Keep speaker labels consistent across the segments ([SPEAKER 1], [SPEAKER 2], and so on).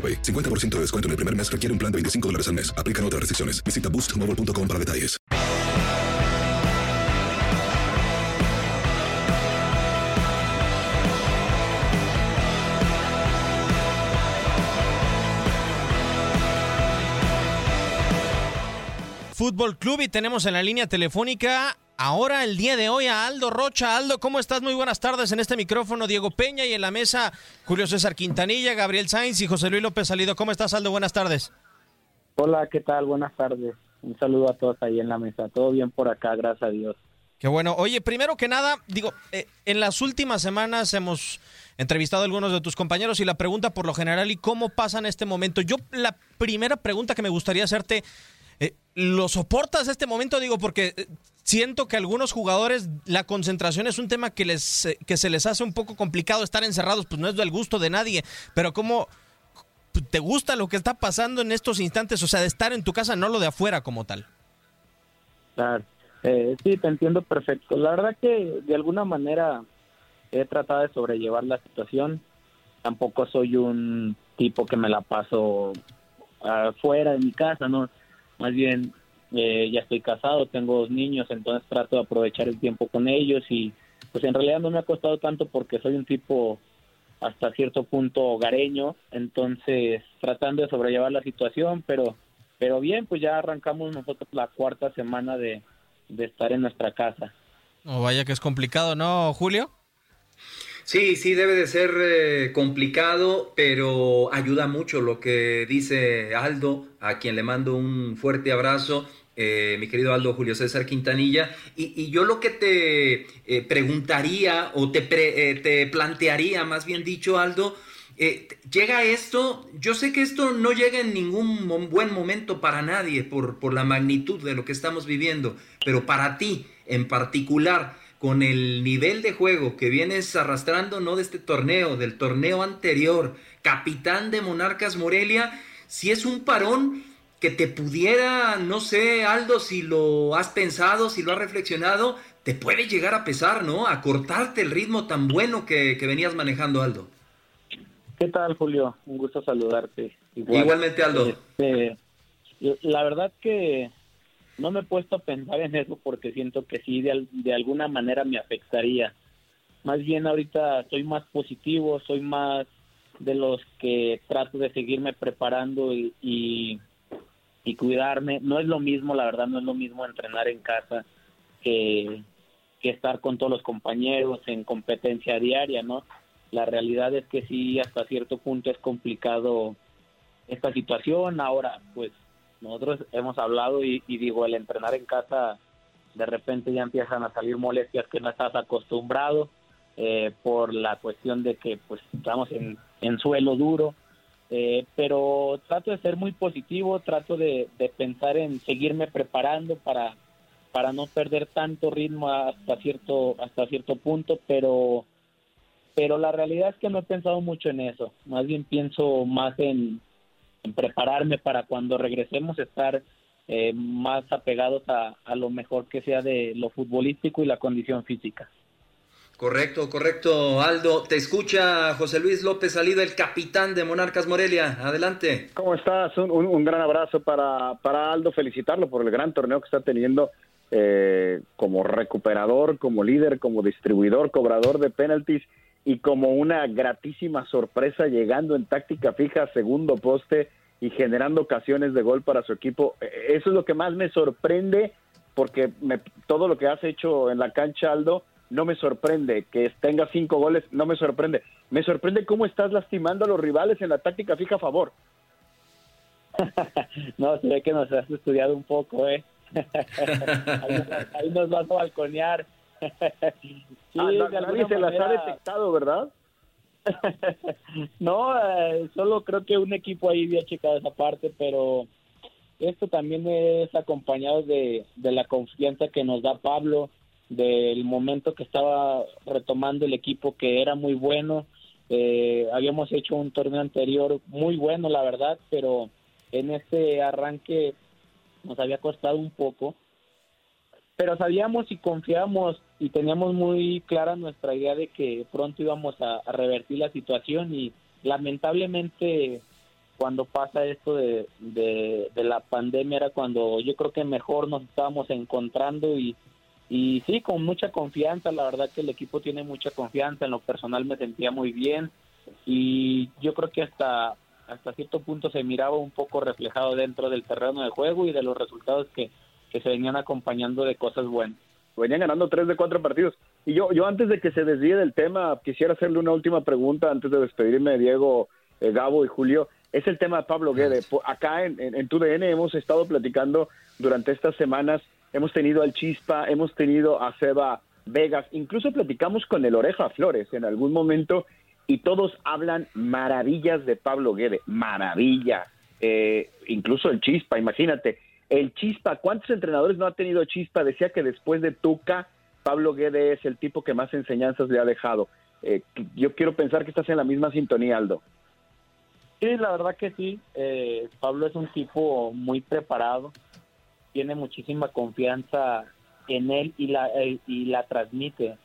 [SPEAKER 1] AroPay. 50% de descuento en el primer mes requiere un plan de 25 dólares al mes. Aplican otras restricciones. Visita boostmobile.com para detalles.
[SPEAKER 2] Fútbol Club y tenemos en la línea telefónica ahora el día de hoy a Aldo Rocha. Aldo, ¿cómo estás? Muy buenas tardes en este micrófono Diego Peña y en la mesa Julio César Quintanilla, Gabriel Sainz y José Luis López Salido. ¿Cómo estás Aldo? Buenas tardes.
[SPEAKER 3] Hola, ¿qué tal? Buenas tardes. Un saludo a todos ahí en la mesa. Todo bien por acá, gracias a Dios.
[SPEAKER 2] Qué bueno. Oye, primero que nada, digo, eh, en las últimas semanas hemos entrevistado a algunos de tus compañeros y la pregunta por lo general, ¿y cómo pasa en este momento? Yo, la primera pregunta que me gustaría hacerte, eh, ¿lo soportas este momento? Digo, porque eh, siento que algunos jugadores, la concentración es un tema que, les, eh, que se les hace un poco complicado estar encerrados, pues no es del gusto de nadie, pero ¿cómo te gusta lo que está pasando en estos instantes? O sea, de estar en tu casa, no lo de afuera como tal.
[SPEAKER 3] Claro. Eh, sí, te entiendo perfecto. La verdad que de alguna manera he tratado de sobrellevar la situación. Tampoco soy un tipo que me la paso afuera de mi casa, ¿no? Más bien, eh, ya estoy casado, tengo dos niños, entonces trato de aprovechar el tiempo con ellos y pues en realidad no me ha costado tanto porque soy un tipo hasta cierto punto hogareño, entonces tratando de sobrellevar la situación, pero pero bien, pues ya arrancamos nosotros la cuarta semana de, de estar en nuestra casa.
[SPEAKER 2] Oh, vaya que es complicado, ¿no, Julio?
[SPEAKER 4] Sí, sí, debe de ser eh, complicado, pero ayuda mucho lo que dice Aldo, a quien le mando un fuerte abrazo. Eh, mi querido Aldo Julio César Quintanilla, y, yo lo que te eh, preguntaría o te, te plantearía, más bien dicho, Aldo, llega esto, yo sé que esto no llega en ningún buen momento para nadie por, por, la magnitud de lo que estamos viviendo, pero para ti en particular, con el nivel de juego que vienes arrastrando, no de este torneo, del torneo anterior, capitán de Monarcas Morelia, si es un parón que te pudiera, no sé, Aldo, si lo has pensado, si lo has reflexionado, te puede llegar a pesar, ¿no? A cortarte el ritmo tan bueno que, que venías manejando, Aldo.
[SPEAKER 3] ¿Qué tal, Julio? Un gusto saludarte.
[SPEAKER 4] Igual, Igualmente, Aldo.
[SPEAKER 3] Este, la verdad que no me he puesto a pensar en eso porque siento que sí, de, de, alguna manera me afectaría. Más bien ahorita soy más positivo, soy más de los que trato de seguirme preparando y, y, y cuidarme. No es lo mismo, la verdad, no es lo mismo entrenar en casa que, que estar con todos los compañeros en competencia diaria, ¿no? La realidad es que sí, hasta cierto punto es complicado esta situación. Ahora, pues nosotros hemos hablado y, digo, el entrenar en casa, de repente ya empiezan a salir molestias que no estás acostumbrado eh, por la cuestión de que pues estamos en, suelo duro. Eh, pero trato de ser muy positivo, trato de, pensar en seguirme preparando para, para no perder tanto ritmo hasta cierto, hasta cierto punto, pero, pero la realidad es que no he pensado mucho en eso, más bien pienso más en prepararme para cuando regresemos estar eh, más apegados a, a lo mejor que sea de lo futbolístico y la condición física.
[SPEAKER 4] Correcto, correcto, Aldo. Te escucha José Luis López Salido, el capitán de Monarcas Morelia. Adelante.
[SPEAKER 5] ¿Cómo estás? Un, gran abrazo para, para, Aldo. Felicitarlo por el gran torneo que está teniendo eh, como recuperador, como líder, como distribuidor, cobrador de penaltis y como una gratísima sorpresa llegando en táctica fija, segundo poste y generando ocasiones de gol para su equipo. E, eso es lo que más me sorprende porque todo lo que has hecho en la cancha, Aldo, no me sorprende. Que tenga cinco goles, no me sorprende. Me sorprende cómo estás lastimando a los rivales en la táctica fija a favor.
[SPEAKER 3] no, se ve que nos has estudiado un poco, ¿eh? ahí, nos vas a balconear.
[SPEAKER 5] Sí, ah, se las ha detectado, ¿verdad?
[SPEAKER 3] no, eh, solo creo que un equipo ahí había checado esa parte, pero esto también es acompañado de, de la confianza que nos da Pablo, del momento que estaba retomando el equipo que era muy bueno. Eh, habíamos hecho un torneo anterior muy bueno, la verdad, pero en este arranque nos había costado un poco. Pero sabíamos y confiábamos y teníamos muy clara nuestra idea de que pronto íbamos a, revertir la situación y lamentablemente cuando pasa esto de, de, de la pandemia era cuando yo creo que mejor nos estábamos encontrando y y sí, con mucha confianza, la verdad que el equipo tiene mucha confianza, en lo personal me sentía muy bien y yo creo que hasta, hasta cierto punto se miraba un poco reflejado dentro del terreno de juego y de los resultados que, se venían acompañando de cosas buenas.
[SPEAKER 5] Venían ganando tres de cuatro partidos. Y yo, yo antes de que se desvíe del tema, quisiera hacerle una última pregunta antes de despedirme de Diego, eh, Gabo y Julio. Es el tema de Pablo Guede. Acá en, en, en TUDN hemos estado platicando durante estas semanas hemos tenido al Chispa, hemos tenido a Seba Vegas, incluso platicamos con el Oreja Flores en algún momento y todos hablan maravillas de Pablo Guede, maravilla, eh, incluso el Chispa, imagínate, el Chispa, ¿cuántos entrenadores no ha tenido Chispa? Decía que después de Tuca, Pablo Guede es el tipo que más enseñanzas le ha dejado. Eh, yo quiero pensar que estás en la misma sintonía, Aldo.
[SPEAKER 3] Sí, la verdad que sí. Eh, Pablo es un tipo muy preparado, tiene muchísima confianza en él y la, eh, y la transmite.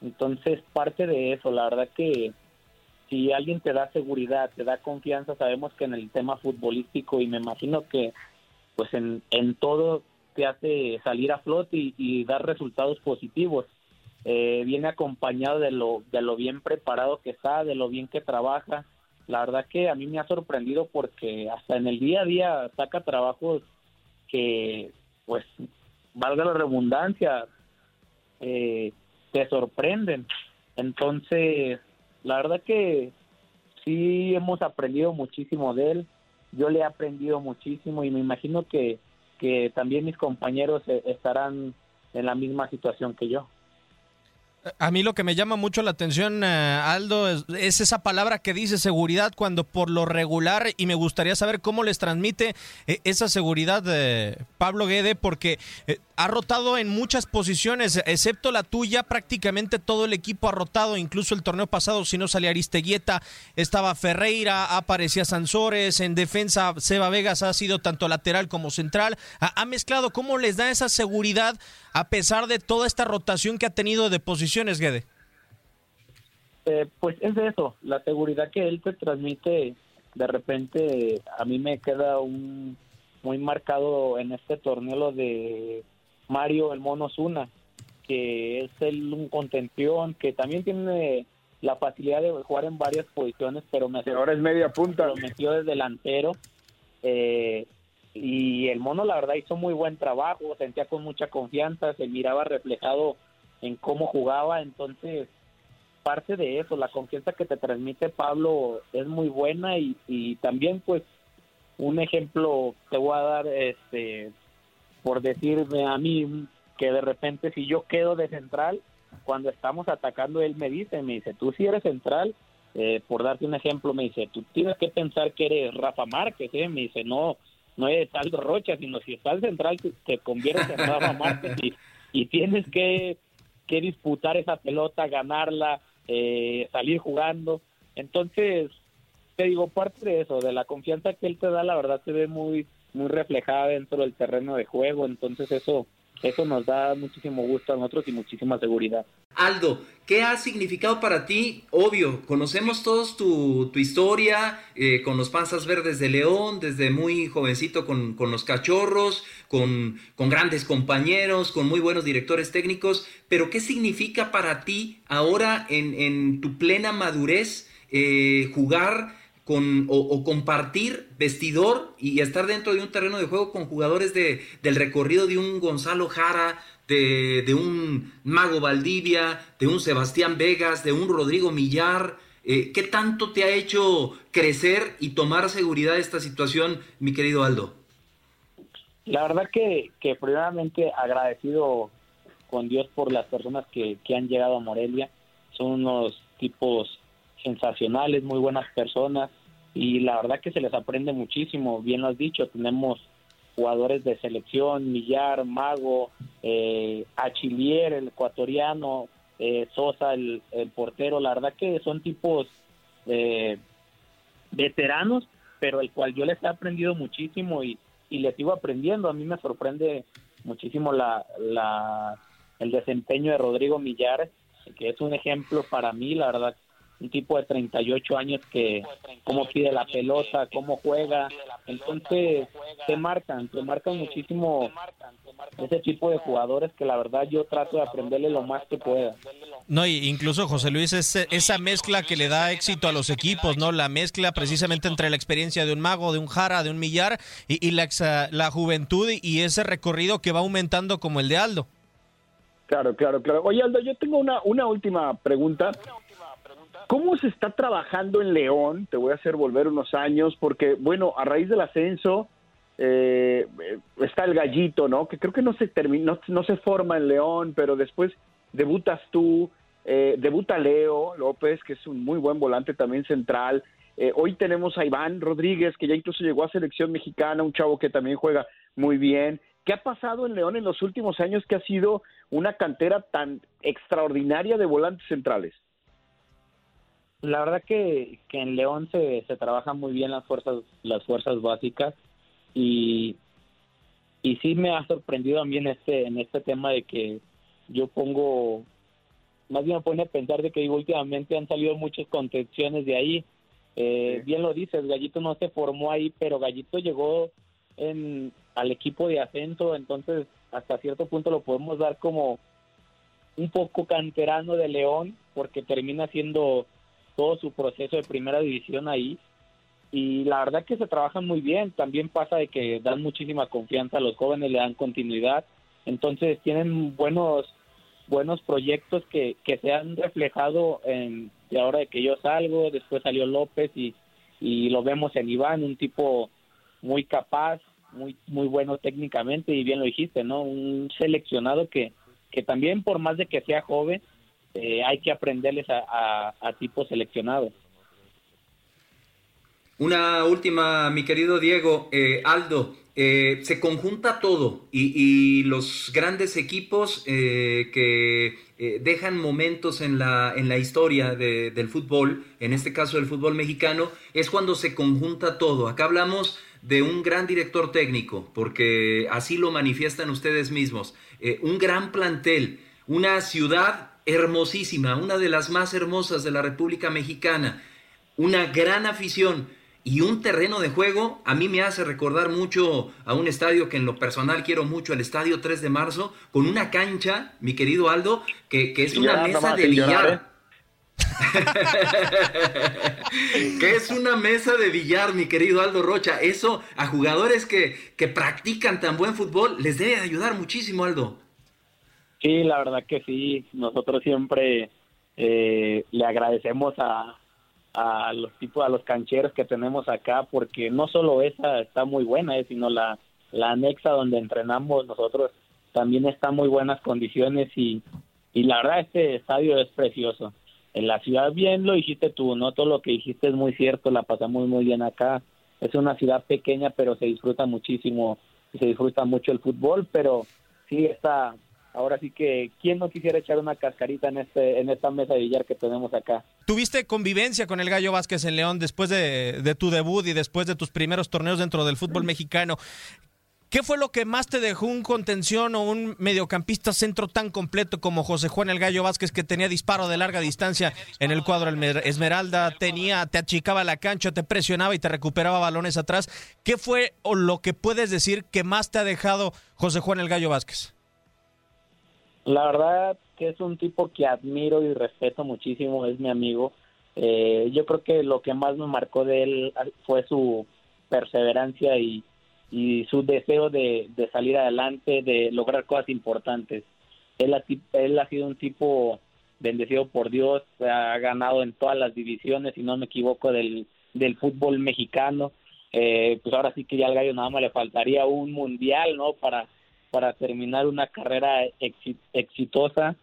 [SPEAKER 3] Entonces, parte de eso, la verdad que si alguien te da seguridad, te da confianza, sabemos que en el tema futbolístico y me imagino que pues en, en todo te hace salir a flote y, dar resultados positivos. Eh, viene acompañado de lo, de lo bien preparado que está, de lo bien que trabaja. La verdad que a mí me ha sorprendido porque hasta en el día a día saca trabajos que, pues, valga la redundancia, eh, te sorprenden. Entonces, la verdad que sí hemos aprendido muchísimo de él. Yo le he aprendido muchísimo y me imagino que, que también mis compañeros eh, estarán en la misma situación que yo.
[SPEAKER 2] A mí lo que me llama mucho la atención, eh, Aldo, es, esa palabra que dice seguridad cuando por lo regular, y me gustaría saber cómo les transmite eh, esa seguridad Pablo Guede, porque ha rotado en muchas posiciones, excepto la tuya, prácticamente todo el equipo ha rotado, incluso el torneo pasado, si no salía Aristeguieta, estaba Ferreira, aparecía Sansores, en defensa Seba Vegas ha sido tanto lateral como central, ha, mezclado, ¿cómo les da esa seguridad a pesar de toda esta rotación que ha tenido de posiciones, Guede?
[SPEAKER 3] Eh, pues es eso, la seguridad que él te transmite, de repente a mí me queda un muy marcado en este torneo lo de Mario el Mono Zuna, que es el, un contención, que también tiene la facilidad de jugar en varias posiciones, pero me
[SPEAKER 5] ahora es media punta.
[SPEAKER 3] Lo metió de delantero. Eh, y el mono la verdad hizo muy buen trabajo, sentía con mucha confianza, se miraba reflejado en cómo jugaba, entonces parte de eso, la confianza que te transmite Pablo es muy buena y, y también pues un ejemplo te voy a dar, este, por decirme a mí que de repente si yo quedo de central, cuando estamos atacando, él me dice, me dice, tú si eres central, eh, por darte un ejemplo, me dice, tú tienes que pensar que eres Rafa Márquez, ¿eh? me dice, no, no es Aldo Rocha, sino si estás central, te, conviertes en Rafa Márquez y, y tienes que, que, disputar esa pelota, ganarla, eh, salir jugando. Entonces, te digo, parte de eso, de la confianza que él te da, la verdad se ve muy, muy reflejada dentro del terreno de juego, entonces eso eso nos da muchísimo gusto a nosotros y muchísima seguridad.
[SPEAKER 4] Aldo, ¿qué ha significado para ti? Obvio, conocemos todos tu, historia eh, con los panzas verdes de León, desde muy jovencito con, los cachorros, con, con, grandes compañeros, con muy buenos directores técnicos, pero ¿qué significa para ti ahora en, en tu plena madurez eh, jugar? Con, o, compartir vestidor y estar dentro de un terreno de juego con jugadores de, del recorrido de un Gonzalo Jara, de, un Mago Valdivia, de un Sebastián Vegas, de un Rodrigo Millar. Eh, ¿Qué tanto te ha hecho crecer y tomar seguridad esta situación, mi querido Aldo?
[SPEAKER 3] La verdad que, que primeramente agradecido con Dios por las personas que, que han llegado a Morelia. Son unos tipos sensacionales, muy buenas personas y la verdad que se les aprende muchísimo, bien lo has dicho, tenemos jugadores de selección, Millar, Mago, eh, Achillier, el ecuatoriano, eh, Sosa, el, portero, la verdad que son tipos eh, veteranos, pero el cual yo les he aprendido muchísimo y, y les sigo aprendiendo, a mí me sorprende muchísimo la, la, el desempeño de Rodrigo Millar, que es un ejemplo para mí, la verdad un tipo de 38 años que cómo pide la pelota, cómo juega, entonces te marcan, te marcan muchísimo ese tipo de jugadores que la verdad yo trato de aprenderle lo más que pueda.
[SPEAKER 2] No, y incluso José Luis, es esa mezcla que le da éxito a los equipos, ¿no? La mezcla precisamente entre la experiencia de un mago, de un jara, de un millar y, la, la juventud y ese recorrido que va aumentando como el de Aldo.
[SPEAKER 5] Claro, claro, claro. Oye, Aldo, yo tengo una, una última pregunta. ¿Cómo se está trabajando en León? Te voy a hacer volver unos años, porque, bueno, a raíz del ascenso eh, está el gallito, ¿no? Que creo que no se termina, no, se forma en León, pero después debutas tú, eh, debuta Leo López, que es un muy buen volante también central. Eh, hoy tenemos a Iván Rodríguez, que ya incluso llegó a selección mexicana, un chavo que también juega muy bien. ¿Qué ha pasado en León en los últimos años que ha sido una cantera tan extraordinaria de volantes centrales?
[SPEAKER 3] La verdad que, que en León se, se trabajan muy bien las fuerzas las fuerzas básicas y, y sí me ha sorprendido a mí en este en este tema de que yo pongo más bien me pone a pensar de que últimamente han salido muchas contenciones de ahí. Eh, bien lo dices Gallito no se formó ahí pero Gallito llegó en al equipo de ascenso entonces hasta cierto punto lo podemos dar como un poco canterano de León porque termina siendo todo su proceso de primera división ahí y la verdad que se trabajan muy bien. También pasa de que dan muchísima confianza a los jóvenes, le dan continuidad. Entonces tienen buenos buenos proyectos que, que se han reflejado en de ahora de que yo salgo, después salió López y, y lo vemos en Iván, un tipo muy capaz, muy muy bueno técnicamente y bien lo dijiste, ¿no? Un seleccionado que que también por más de que sea joven eh, hay que aprenderles a, tipos seleccionados.
[SPEAKER 4] Una última, mi querido Diego, eh, Aldo, eh, se conjunta todo y, los grandes equipos que dejan momentos en la, en la historia del fútbol, en este caso del fútbol mexicano, es cuando se conjunta todo. Acá hablamos de un gran director técnico, porque así lo manifiestan ustedes mismos, un gran plantel, una ciudad hermosísima, una de las más hermosas de la República Mexicana, una gran afición y un terreno de juego, a mí me hace recordar mucho a un estadio que en lo personal quiero mucho, el Estadio 3 de Marzo, con una cancha, mi querido Aldo, que, es una mesa de billar. que es una mesa de billar, mi querido Aldo Rocha. Eso a jugadores que, que practican tan buen fútbol les debe ayudar muchísimo, Aldo.
[SPEAKER 3] Sí, la verdad que sí. Nosotros siempre eh, le agradecemos a, a los tipos, a los cancheros que tenemos acá, porque no solo esa está muy buena, eh, sino la, la anexa donde entrenamos nosotros también está en muy buenas condiciones y, y la verdad este estadio es precioso. En la ciudad bien lo dijiste tú, no todo lo que dijiste es muy cierto, la pasamos muy bien acá. Es una ciudad pequeña, pero se disfruta muchísimo, se disfruta mucho el fútbol, pero sí está, ahora sí que, ¿quién no quisiera echar una cascarita en, este, en esta mesa de billar que tenemos acá?
[SPEAKER 2] ¿Tuviste convivencia con el Gallo Vázquez en León después de, de tu debut y después de tus primeros torneos dentro del fútbol mexicano? ¿Qué fue lo que más te dejó un contención o un mediocampista centro tan completo como José Juan el Gallo Vázquez que tenía disparo de larga distancia en el cuadro Esmeralda, tenía, te achicaba la cancha, te presionaba y te recuperaba balones atrás? ¿Qué fue o lo que puedes decir que más te ha dejado José Juan el Gallo Vázquez?
[SPEAKER 3] La verdad que es un tipo que admiro y respeto muchísimo, es mi amigo. Eh, yo creo que lo que más me marcó de él fue su perseverancia y su deseo de, salir adelante, de lograr cosas importantes. Él ha, él ha sido un tipo bendecido por Dios, ha ganado en todas las divisiones, si no me equivoco, del, del fútbol mexicano. Eh, pues ahora sí que ya al gallo nada más le faltaría un mundial, ¿no? Para, para terminar una carrera exitosa,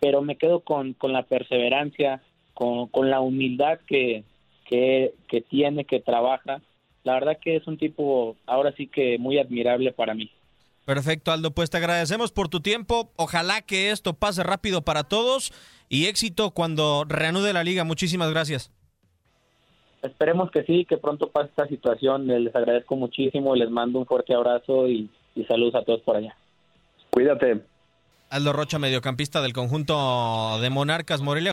[SPEAKER 3] pero me quedo con, con la perseverancia, con, con la humildad que, que, que tiene, que trabaja la verdad que es un tipo ahora sí que muy admirable para mí.
[SPEAKER 2] Perfecto, Aldo. Pues te agradecemos por tu tiempo. Ojalá que esto pase rápido para todos y éxito cuando reanude la liga. Muchísimas gracias.
[SPEAKER 3] Esperemos que sí, que pronto pase esta situación. Les agradezco muchísimo, les mando un fuerte abrazo y, y saludos a todos por allá.
[SPEAKER 5] Cuídate.
[SPEAKER 2] Aldo Rocha, mediocampista del conjunto de Monarcas Morelia.